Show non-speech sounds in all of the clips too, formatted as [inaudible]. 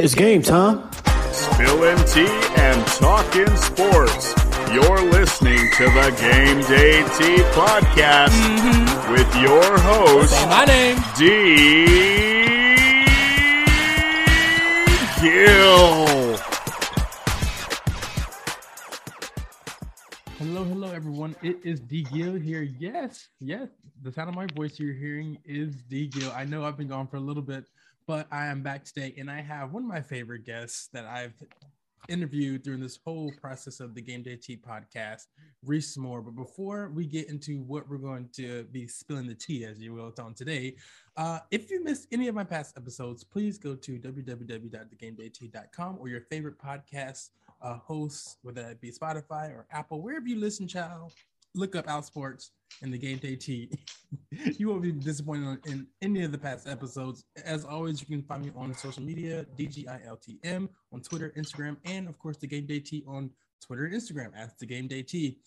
It's game time. Spilling tea and talking sports. You're listening to the Game Day Tea podcast mm-hmm. with your host, Say my name. D. Gill. Hello, hello, everyone. It is D Gill here. Yes, yes. The sound of my voice you're hearing is D Gill. I know I've been gone for a little bit, but I am back today, and I have one of my favorite guests that I've interviewed during this whole process of the Game Day Tea podcast, Rhys Moore. But before we get into what we're going to be spilling the tea, as you will, on today, uh, if you missed any of my past episodes, please go to www.thegamedaytea.com or your favorite podcast uh, hosts, whether that be Spotify or Apple, wherever you listen, child. Look up Outsports and the Game Day Tea. [laughs] you won't be disappointed in any of the past episodes. As always, you can find me on social media, DGILTM on Twitter, Instagram, and of course, the Game Day Tea on Twitter and Instagram at the Game Day Tea.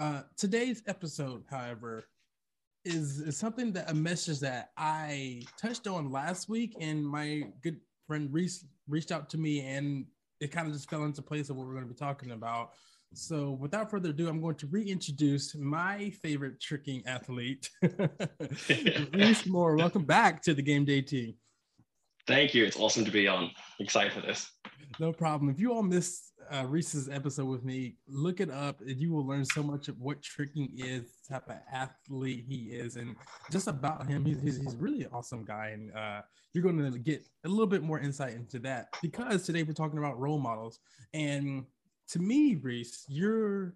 Uh, today's episode, however, is, is something that a message that I touched on last week, and my good friend Rhys reached out to me, and it kind of just fell into place of what we're going to be talking about. So, without further ado, I'm going to reintroduce my favorite tricking athlete, [laughs] Rhys Moore. Welcome back to the Game Day Tea. Thank you. It's awesome to be on. Excited for this. No problem. If you all missed uh, Rhys's episode with me, look it up and you will learn so much of what tricking is, type of athlete he is, and just about him. He's, he's, he's really an awesome guy. And uh, you're going to get a little bit more insight into that because today we're talking about role models. And to me, Rhys, you're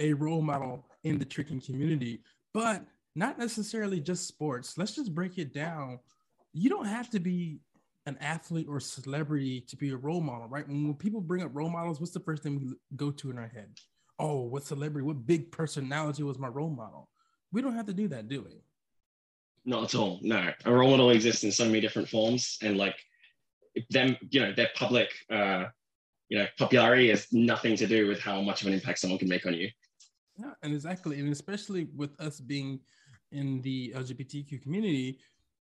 a role model in the tricking community, but not necessarily just sports. Let's just break it down. You don't have to be an athlete or celebrity to be a role model, right? When, people bring up role models, what's the first thing we go to in our head? Oh, what celebrity, what big personality was my role model? We don't have to do that, do we? Not at all. No. A role model exists in so many different forms. And like them, you know, their public uh, you know, popularity has nothing to do with how much of an impact someone can make on you. Yeah, and exactly, and especially with us being in the LGBTQ community,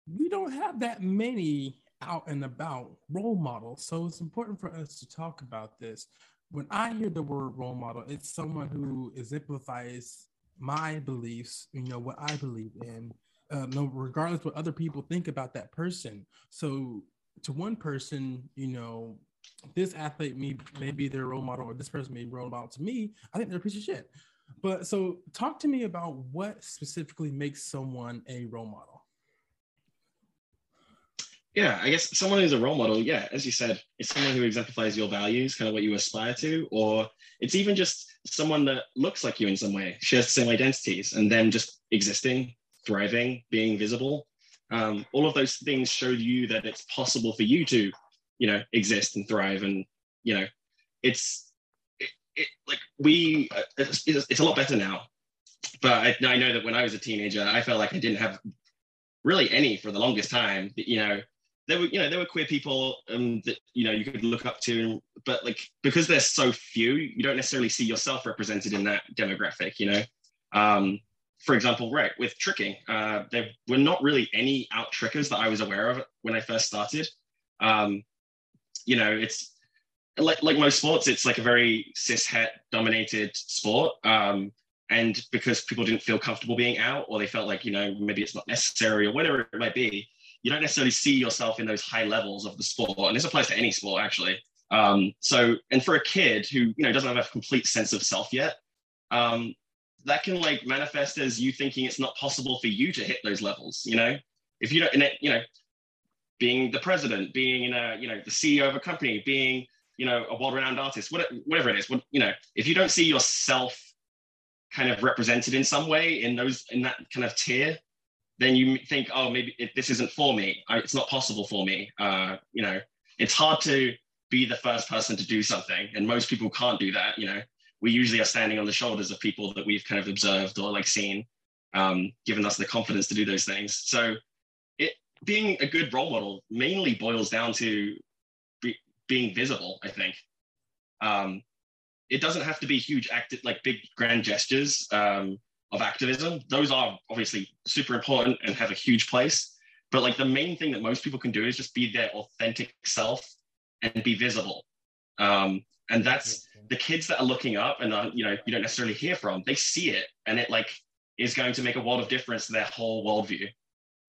we don't have that many out and about role models. So it's important for us to talk about this. When I hear the word role model, it's someone who exemplifies my beliefs, you know, what I believe in, uh, no, regardless what other people think about that person. So to one person, you know, this athlete may, may be their role model or this person may be role model to me, I think they're a piece of shit. But so talk to me about what specifically makes someone a role model. Yeah, I guess someone who's a role model, yeah, as you said, it's someone who exemplifies your values, kind of what you aspire to, or it's even just someone that looks like you in some way, shares the same identities, and them just existing, thriving, being visible. Um, all of those things show you that it's possible for you to you know exist and thrive. And you know it's it, it like we uh, it's, it's, a lot better now. But I, I know that when i was a teenager i felt like i didn't have really any for the longest time. You know there were you know there were queer people um, that you know you could look up to. But like because there's so few you don't necessarily see yourself represented in that demographic you know? Um, for example right with tricking uh, there were not really any out trickers that i was aware of when i first started. Um, you know, it's like like most sports, it's like a very cis het dominated sport. Um, and because people didn't feel comfortable being out, or they felt like you know maybe it's not necessary or whatever it might be, you don't necessarily see yourself in those high levels of the sport. And this applies to any sport actually. Um, so, and for a kid who you know doesn't have a complete sense of self yet, um, that can like manifest as you thinking it's not possible for you to hit those levels. You know, if you don't, and it, you know, being the president, being in a you know the CEO of a company, being you know a world-renowned artist, whatever it is. What, you know, if you don't see yourself kind of represented in some way in those in that kind of tier, then you think, oh, maybe this isn't for me. It's not possible for me. Uh, you know, it's hard to be the first person to do something, and most people can't do that. You know, we usually are standing on the shoulders of people that we've kind of observed or like seen, um, giving us the confidence to do those things. So being a good role model mainly boils down to be, being visible. I think um, it doesn't have to be huge active, like big grand gestures um, of activism. Those are obviously super important and have a huge place. But like the main thing that most people can do is just be their authentic self and be visible. Um, and that's the kids that are looking up and are, you know you don't necessarily hear from. They see it, and it like is going to make a world of difference to their whole worldview.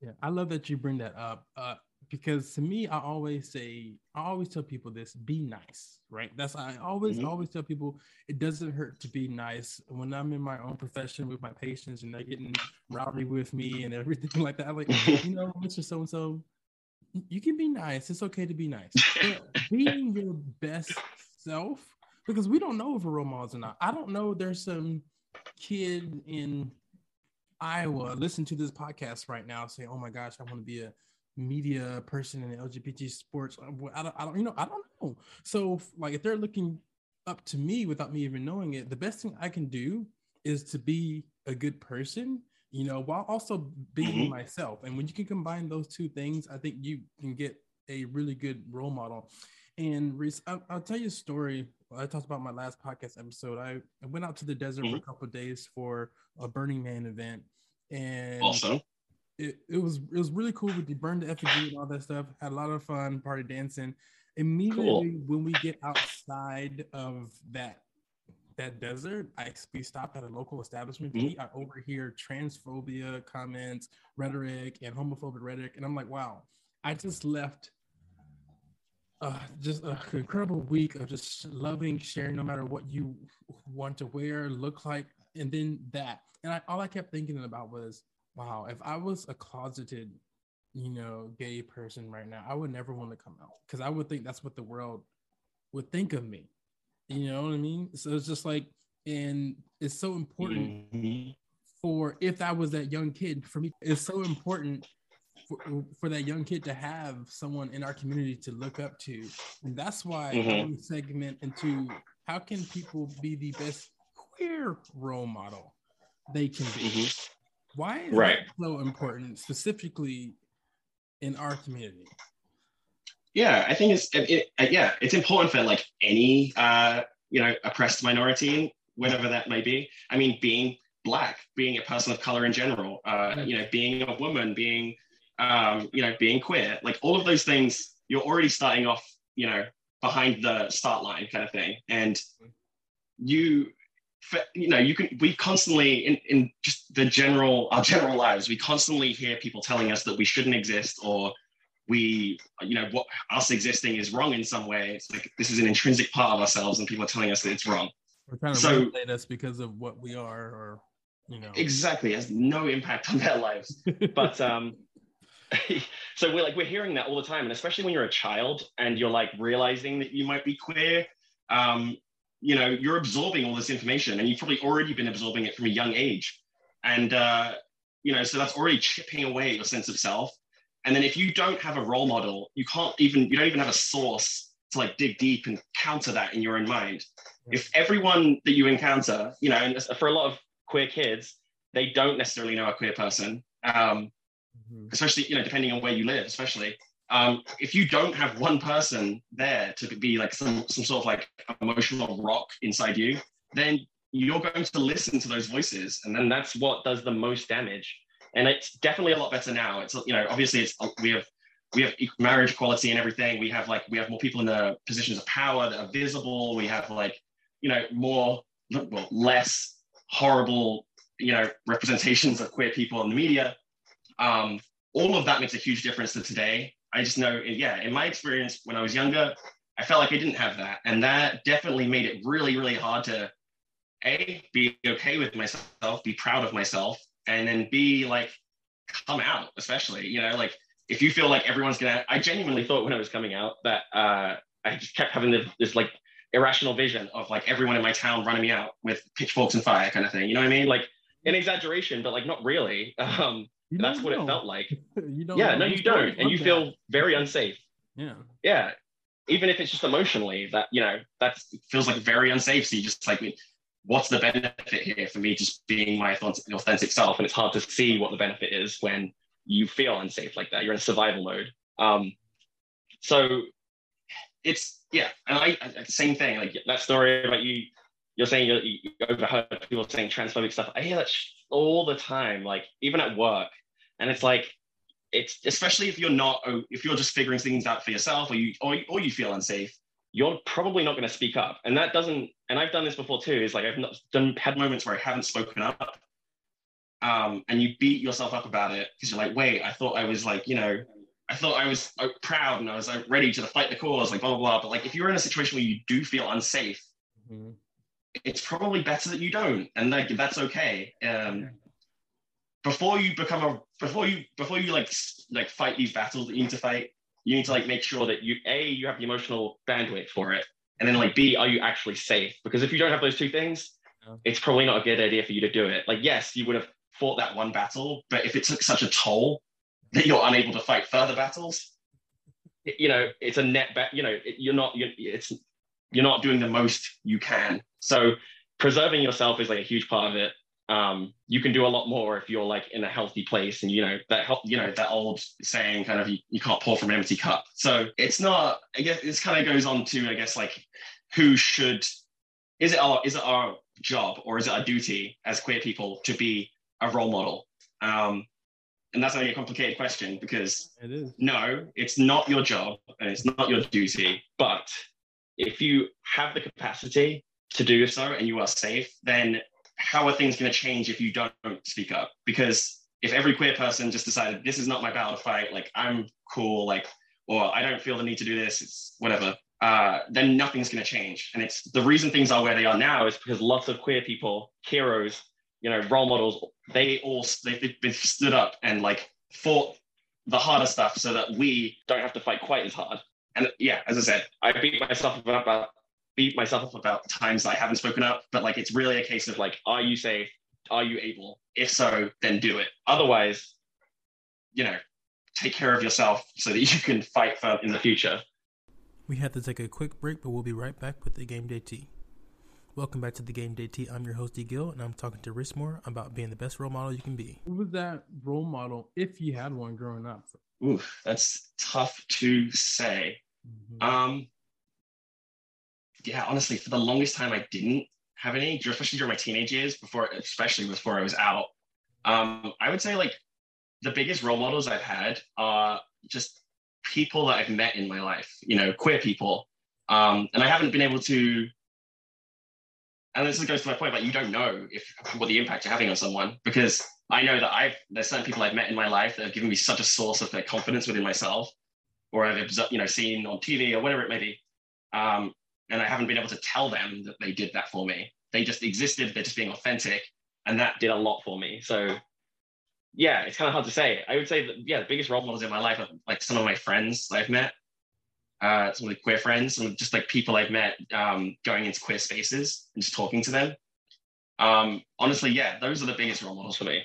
Yeah, I love that you bring that up. Uh, because to me, I always say, I always tell people this: be nice, right? That's I always mm-hmm. always tell people it doesn't hurt to be nice. When I'm in my own profession with my patients and they're getting rowdy with me and everything [laughs] like that, I'm like, [laughs] you know, Mr. So and So, you can be nice. It's okay to be nice. [laughs] being your best self, because we don't know if a role models or not. I don't know. There's some kid in Iowa listen to this podcast right now, say, "Oh my gosh, I want to be a media person in LGBT sports. Uh, I don't, I don't, you know, I don't know. So, like, if they're looking up to me without me even knowing it, the best thing I can do is to be a good person, you know, while also being mm-hmm. myself. And when you can combine those two things, I think you can get a really good role model. And Rhys, I'll, I'll tell you a story. I talked about my last podcast episode. I, I went out to the desert mm-hmm. for a couple days for a Burning Man event. And also it, it was it was really cool. We burned the effigy and all that stuff. Had a lot of fun, party dancing. Immediately cool. when we get outside of that that desert, I we stopped at a local establishment to mm-hmm. eat. I overhear transphobia comments, rhetoric, and homophobic rhetoric, and I'm like, wow, I just left. Uh, just an incredible week of just loving, sharing, no matter what you want to wear, look like, and then that. And I, all I kept thinking about was wow, if I was a closeted, you know, gay person right now, I would never want to come out because I would think that's what the world would think of me. You know what I mean? So it's just like, and it's so important mm-hmm. for if I was that young kid, for me, it's so important for, for that young kid to have someone in our community to look up to. And that's why mm-hmm. Segment into how can people be the best queer role model they can be. Mm-hmm. Why is right. that so important, specifically in our community? Yeah, I think it's it, it, yeah, it's important for like any uh, you know oppressed minority, whatever that may be. I mean, being black, being a person of color in general, uh, you know, being a woman, being um, you know, being queer, like all of those things, you're already starting off, you know, behind the start line kind of thing, and you you know, you can we constantly in, in just the general our general lives, we constantly hear people telling us that we shouldn't exist or we, you know, what us existing is wrong in some way. It's like this is an intrinsic part of ourselves, and people are telling us that it's wrong. We're trying to so, regulate us because of what we are, or you know, exactly. It has no impact on their lives. [laughs] but um, [laughs] so we're like we're hearing that all the time, and especially when you're a child and you're like realizing that you might be queer. Um, you know you're absorbing all this information and you've probably already been absorbing it from a young age and uh, you know so that's already chipping away your sense of self and then if you don't have a role model you can't even you don't even have a source to like dig deep and counter that in your own mind if everyone that you encounter you know and for a lot of queer kids they don't necessarily know a queer person um. Especially you know depending on where you live especially um, if you don't have one person there to be like some, some sort of like emotional rock inside you, then you're going to listen to those voices. And then that's what does the most damage. And it's definitely a lot better now. It's, you know, obviously it's, we have, we have marriage equality and everything. We have like, we have more people in the positions of power that are visible. We have like, you know, more, well, less horrible, you know, representations of queer people in the media. Um, all of that makes a huge difference to today. I just know, yeah, in my experience when I was younger, I felt like I didn't have that. And that definitely made it really, really hard to A, be okay with myself, be proud of myself, and then B, like come out, especially, you know, like if you feel like everyone's gonna, I genuinely thought when I was coming out that uh, I just kept having this, this like irrational vision of like everyone in my town running me out with pitchforks and fire kind of thing. You know what I mean? Like an exaggeration, but like not really. [laughs] Um, that's what know. it felt like. [laughs] you don't yeah, no, you don't, and you that. feel very unsafe. Yeah, yeah. Even if it's just emotionally, that you know, that feels like very unsafe. So you just like, what's the benefit here for me just being my authentic self? And it's hard to see what the benefit is when you feel unsafe like that. You're in survival mode. Um, so it's yeah, and I, I same thing. Like that story about you you're saying you, you overheard people saying transphobic stuff. I hear that all the time, like even at work. And it's like, it's especially if you're not oh, if you're just figuring things out for yourself or you or, or you feel unsafe you're probably not going to speak up. And that doesn't and i've done this before too is like i've not done had moments where i haven't spoken up um, and you beat yourself up about it because you're like wait i thought i was like you know i thought i was uh, proud and i was like ready to fight the cause like blah blah blah. But like if you're in a situation where you do feel unsafe mm-hmm. it's probably better that you don't and like that's okay. Um, before you become a before you before you like like fight these battles that you need to fight you need to like make sure that you a you have the emotional bandwidth for it and then like b are you actually safe? Because if you don't have those two things it's probably not a good idea for you to do it. Like yes you would have fought that one battle but if it took such a toll that you're unable to fight further battles you know it's a net bet you know you're not you're, it's you're not doing the most you can. So preserving yourself is like a huge part of it um, you can do a lot more if you're like in a healthy place and you know that help you know that old saying kind of you, you can't pour from an empty cup. So it's not i guess this kind of goes on to i guess like who should is it our is it our job or is it our duty as queer people to be a role model? Um, and that's only a complicated question because it is. no it's not your job and it's not your duty but if you have the capacity to do so and you are safe then how are things going to change if you don't speak up? Because if every queer person just decided this is not my battle to fight, like I'm cool, like, or I don't feel the need to do this, it's whatever, uh, then nothing's going to change. And it's the reason things are where they are now is because lots of queer people, heroes, you know, role models, they all they've been stood up and like fought the harder stuff so that we don't have to fight quite as hard. And yeah, as I said, I beat myself up about beat myself up about times I haven't spoken up, but like it's really a case of like, are you safe? Are you able? If so, then do it. Otherwise, you know, take care of yourself so that [laughs] you can fight for in the future. We have to take a quick break, but we'll be right back with the Game Day Tea. Welcome back to the Game Day Tea. I'm your host, D. Gill, and I'm talking to Rhys Moore about being the best role model you can be. Who was that role model, if you had one growing up? Ooh, that's tough to say. Mm-hmm. Um, yeah, honestly, for the longest time, I didn't have any, especially during my teenage years, before, especially before I was out. Um, I would say like the biggest role models I've had are just people that I've met in my life, you know, queer people. Um, and I haven't been able to, and this goes to my point, like you don't know if what the impact you're having on someone because I know that I've there's certain people I've met in my life that have given me such a source of their confidence within myself, or I've you know, seen on TV or whatever it may be. Um, and I haven't been able to tell them that they did that for me. They just existed. They're just being authentic, and that did a lot for me. So, yeah, it's kind of hard to say. I would say that yeah, the biggest role models in my life are like some of my friends I've met, uh, some of the queer friends, some just like people I've met um, going into queer spaces and just talking to them. Um, honestly, yeah, those are the biggest role models for me.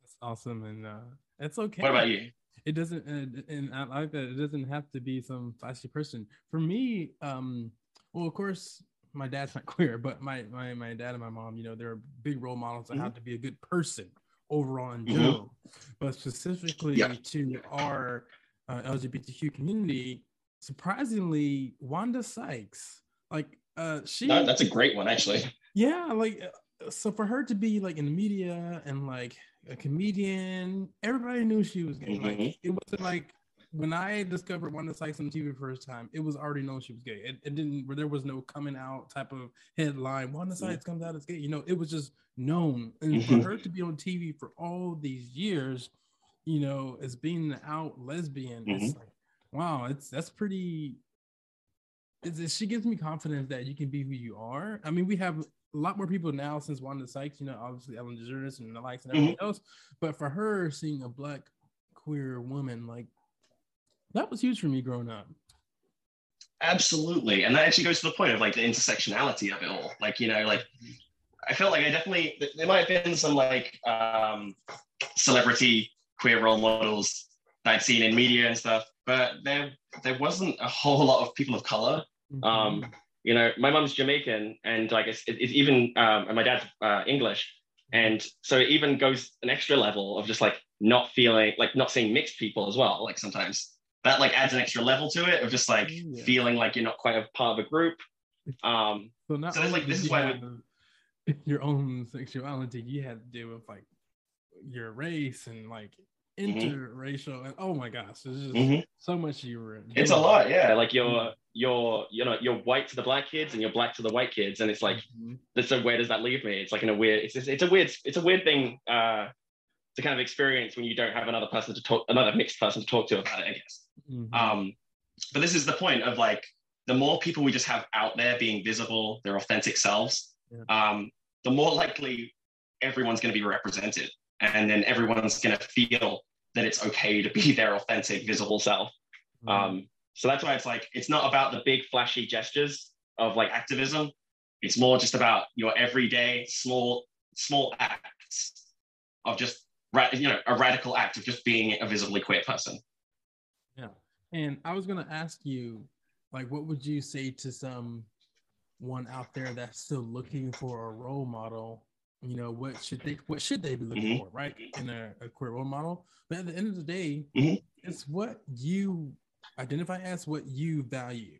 That's awesome, and uh, it's okay. What about you? It doesn't, and, and I like that. It doesn't have to be some flashy person. For me, um, well, of course, my dad's [laughs] not queer, but my my my dad and my mom, you know, they're big role models that mm-hmm. have to be a good person overall in mm-hmm. general, mm-hmm. but specifically yeah. to our uh, LGBTQ community. Surprisingly, Wanda Sykes, like uh, she that, that's a great one actually. Yeah, like uh, so for her to be like in the media and like a comedian, everybody knew she was gay. Mm-hmm. Like it wasn't like when I discovered Wanda Sykes on TV the first time, it was already known she was gay. It, it didn't there was no coming out type of headline. Wanda Sykes comes out as gay. You know, it was just known. And mm-hmm. for her to be on TV for all these years, you know, as being an out lesbian, mm-hmm. it's like, wow, it's that's pretty. It's, she gives me confidence that you can be who you are. I mean, we have a lot more people now since Wanda Sykes, you know, obviously Ellen DeGeneres and the likes and everything mm-hmm. else. But for her, seeing a black queer woman like that was huge for me growing up. Absolutely. And that actually goes to the point of like the intersectionality of it all. Like, you know, like I felt like I definitely, there might have been some like um, celebrity queer role models that I'd seen in media and stuff, but there, there wasn't a whole lot of people of color. Mm-hmm. Um, you know, my mom's Jamaican and like it's, it's even, um, and my dad's uh, English. And so it even goes an extra level of just like not feeling, like not seeing mixed people as well, like sometimes that like adds an extra level to it of just like yeah. feeling like you're not quite a part of a group. Um, so, not so like this is why [laughs] your own sexuality, you had to deal with like your race and like interracial, and oh my gosh, it's just Mhm. so much you were. It's a lot, yeah. Like you're you're you know you're white to the black kids and you're black to the white kids, and it's like Mhm. so where does that leave me? It's like in a weird it's it's, it's a weird it's a weird thing uh to kind of experience when you don't have another person to talk another mixed person to talk to about it, I guess. Mhm. Um, but this is the point of like the more people we just have out there being visible, their authentic selves, Yeah. um, the more likely everyone's going to be represented, and then everyone's going to feel that it's okay to be [laughs] their authentic, visible self. Um, so that's why it's like it's not about the big flashy gestures of like activism. It's more just about your everyday small small acts of just you know a radical act of just being a visibly queer person. And I was gonna ask you, like, what would you say to some one out there that's still looking for a role model? You know, what should they what should they be looking Mhm. for, right? In a, a queer role model. But at the end of the day, Mhm. it's what you identify as what you value,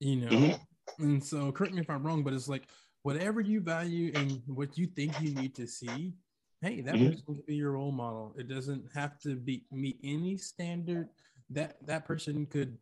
you know. Mhm. And so correct me if I'm wrong, but it's like whatever you value and what you think you need to see, hey, that Mhm. person can be your role model. It doesn't have to be meet any standard that that person could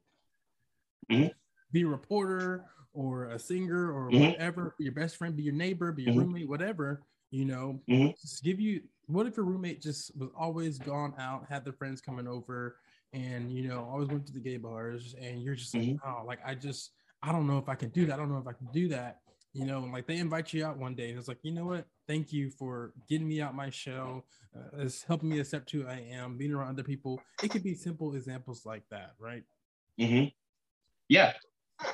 Mhm. be a reporter or a singer or Mhm. whatever, your best friend, be your neighbor, be your Mhm. roommate, whatever, you know, Mhm. just give you what if your roommate just was always gone out, had the friends coming over, and you know, always went to the gay bars, and you're just like, Mhm. oh, like I just I don't know if I can do that. I don't know if I can do that. You know, and like they invite you out one day, and it's like, you know what? Thank you for getting me out my shell. Uh, it's helping me accept who I am, being around other people. It could be simple examples like that, right? Mm-hmm. Yeah,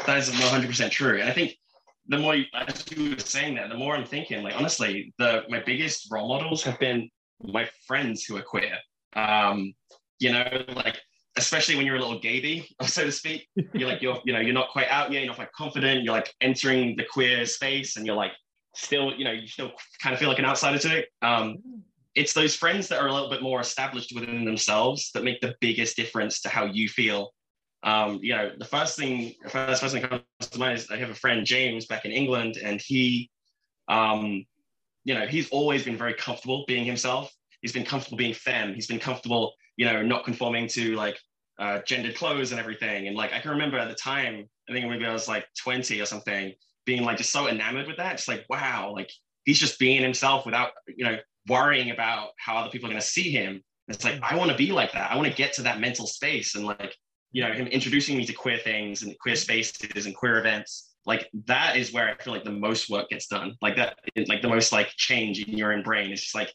that is 100% true. And I think the more you, as you were saying that, the more I'm thinking, like, honestly, the my biggest role models have been my friends who are queer. Um, you know, like, especially when you're a little gaby, [laughs] so to speak, [laughs] you're like, you're, you know, you're not quite out yet, you're not quite confident, you're like entering the queer space and you're like, still, you know, you still kind of feel like an outsider to it. Um, it's those friends that are a little bit more established within themselves that make the biggest difference to how you feel um, you know, the first thing, the first person that comes to mind is I have a friend, James, back in England, and he, um, you know, he's always been very comfortable being himself. He's been comfortable being femme. He's been comfortable, you know, not conforming to like uh, gendered clothes and everything. And like, I can remember at the time, I think maybe I was like 20 or something, being like just so enamored with that. Just like, wow, like he's just being himself without, you know, worrying about how other people are going to see him. It's like, I want to be like that. I want to get to that mental space and like, you know, him introducing me to queer things and queer spaces and queer events, like that is where I feel like the most work gets done. Like that, like the most like change in your own brain is just like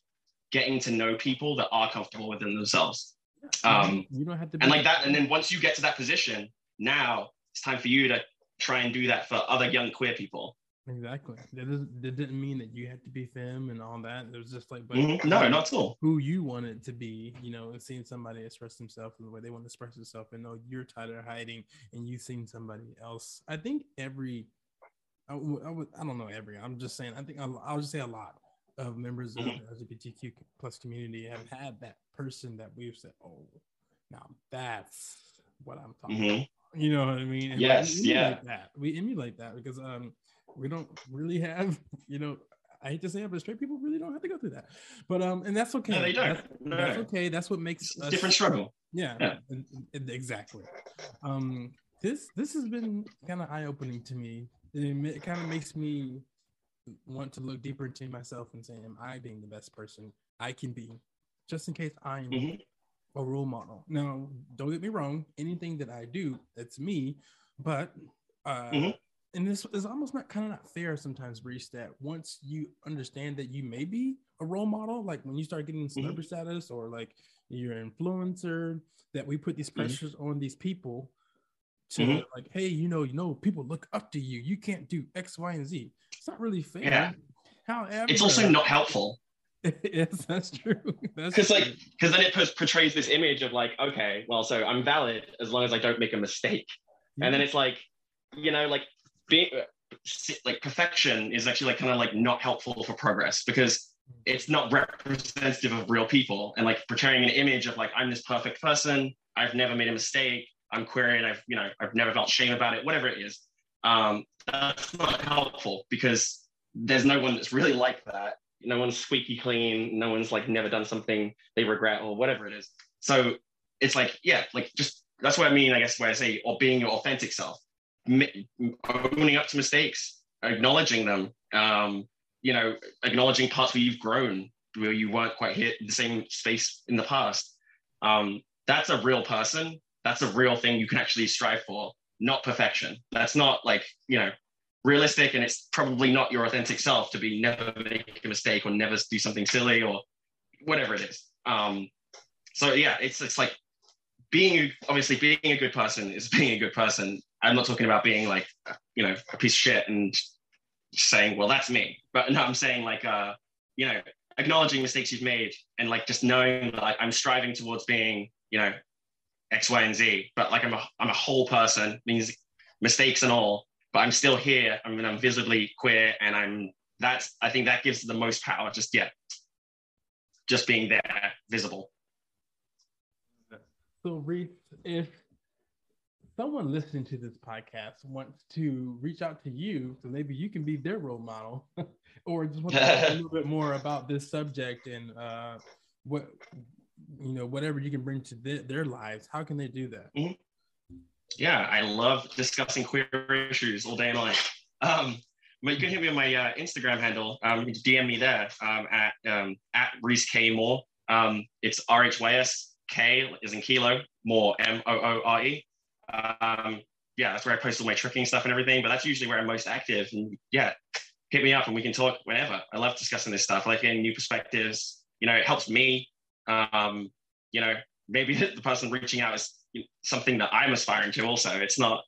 getting to know people that are comfortable within themselves. Um, you don't have to be and like that, and then once you get to that position, now it's time for you to try and do that for other young queer people. Exactly. That doesn't that didn't mean that you had to be femme and all that. It was just like, but Mhm. No, not at all. who you wanted to be, you know, and seeing somebody express themselves in the way they want to express themselves and know you're tired of hiding and you've seen somebody else. I think every, I, I, would, I don't know every, I'm just saying, I think I'll, I'll just say a lot of members of Mhm. the LGBTQ plus community have had that person that we've said, oh, now that's what I'm talking Mhm. about. You know what I mean? And Yes, we emulate yeah. That. We emulate that because um we don't really have, [laughs] you know, I hate to say it, but straight people really don't have to go through that. But um, and that's okay. No, they don't. That's, No. that's okay. That's what makes It's a different struggle. Yeah, Yeah. and- and- exactly. Um, this this has been kind of eye opening to me. It kind of makes me want to look deeper into myself and say, "Am I being the best person I can be?" Just in case I'm Mhm. a role model. Now, don't get me wrong. Anything that I do, that's me. But uh, Mhm. and this is almost not kind of not fair sometimes, Rhys. That once you understand that you may be a role model, like when you start getting celebrity status or like you're an influencer, that we put these Mhm. pressures on these people to Mhm. like, hey, you know, you know, people look up to you. You can't do X, Y, and Z. It's not really fair. Yeah. However, It's also not helpful [laughs] yes, that's true. Because like because then it portrays this image of like okay well so i'm valid as long as i don't make a mistake and then it's like you know like being like perfection is actually like kind of like not helpful for progress because it's not representative of real people and like portraying an image of like i'm this perfect person i've never made a mistake i'm queer and i've you know i've never felt shame about it whatever it is um that's not helpful because there's no one that's really like that. No one's squeaky clean. No one's like never done something they regret or whatever it is. So it's like yeah like just that's what i mean i guess where i say or being your authentic self. Owning up to mistakes acknowledging them um, you know acknowledging parts where you've grown where you weren't quite hit the same space in the past. Um, that's a real person. That's a real thing you can actually strive for not perfection. That's not like you know realistic and it's probably not your authentic self to be never make a mistake or never do something silly or whatever it is. Um, so yeah it's it's like being obviously being a good person is [laughs] being a good person. I'm not talking about being like you know a piece of shit and saying well that's me. But no i'm saying like uh you know acknowledging mistakes you've made and like just knowing that like, i'm striving towards being you know x y and z but like i'm a, I'm a whole person means mistakes and all but i'm still here. I mean i'm visibly queer and i'm that's i think that gives the most power just yeah just being there visible. So Rhys if someone listening to this podcast wants to reach out to you so maybe you can be their role model [laughs] or just want to talk a [laughs] little bit more about this subject and uh, what you know whatever you can bring to their, lives how can they do that mm-hmm. yeah i love discussing queer issues all day night [laughs] um, but you can hit me on my uh, instagram handle um, dm me there um, at um, at Rhys k moore um, it's r-h-y-s k is in kilo more m-o-o-r-e um, yeah that's where i post all my tricking stuff and everything but that's usually where i'm most active and yeah hit me up and we can talk whenever. I love discussing this stuff. I like getting new perspectives. You know, it helps me. Um, you know, maybe [laughs] the person reaching out is something that I'm aspiring to. Also, it's not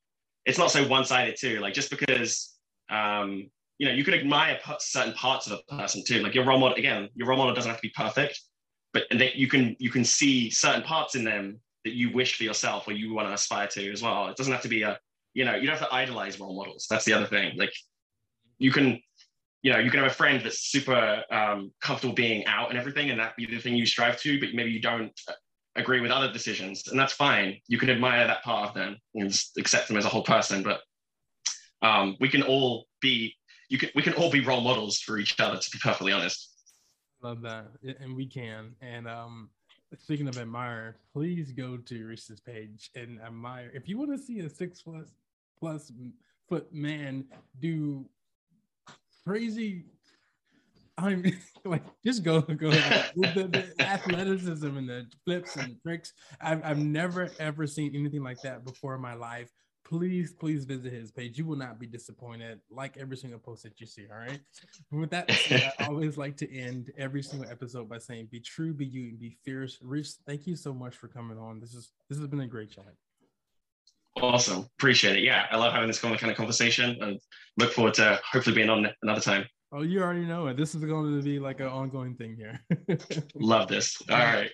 it's not so one sided too. Like just because um, you know you can admire certain parts of a person too. Like your role model again, your role model doesn't have to be perfect, but that you can you can see certain parts in them that you wish for yourself or you want to aspire to as well. It doesn't have to be a you know you don't have to idolize role models. That's the other thing. Like you can you know, you can have a friend that's super um, comfortable being out and everything, and that be the thing you strive to, but maybe you don't agree with other decisions, and that's fine. You can admire that part of them and accept them as a whole person. But um, we can all be, you can, we can all be role models for each other. To be perfectly honest. Love that, and we can. And um, speaking of admire, please go to Rhys's page and admire. If you want to see a six plus plus foot man do crazy. I'm [laughs] like, just go, go. the, the athleticism and the flips and the tricks. I've, I've never ever seen anything like that before in my life. Please, please visit his page. You will not be disappointed. Like every single post that you see. All right. With that, said, I always like to end every single episode by saying, "Be true, be you, and be fierce." Rhys, thank you so much for coming on. This is this has been a great chat. Awesome. Appreciate it. Yeah, I love having this kind of conversation and look forward to hopefully being on another time. Oh, you already know it. This is going to be like an ongoing thing here. [laughs] love this. All right.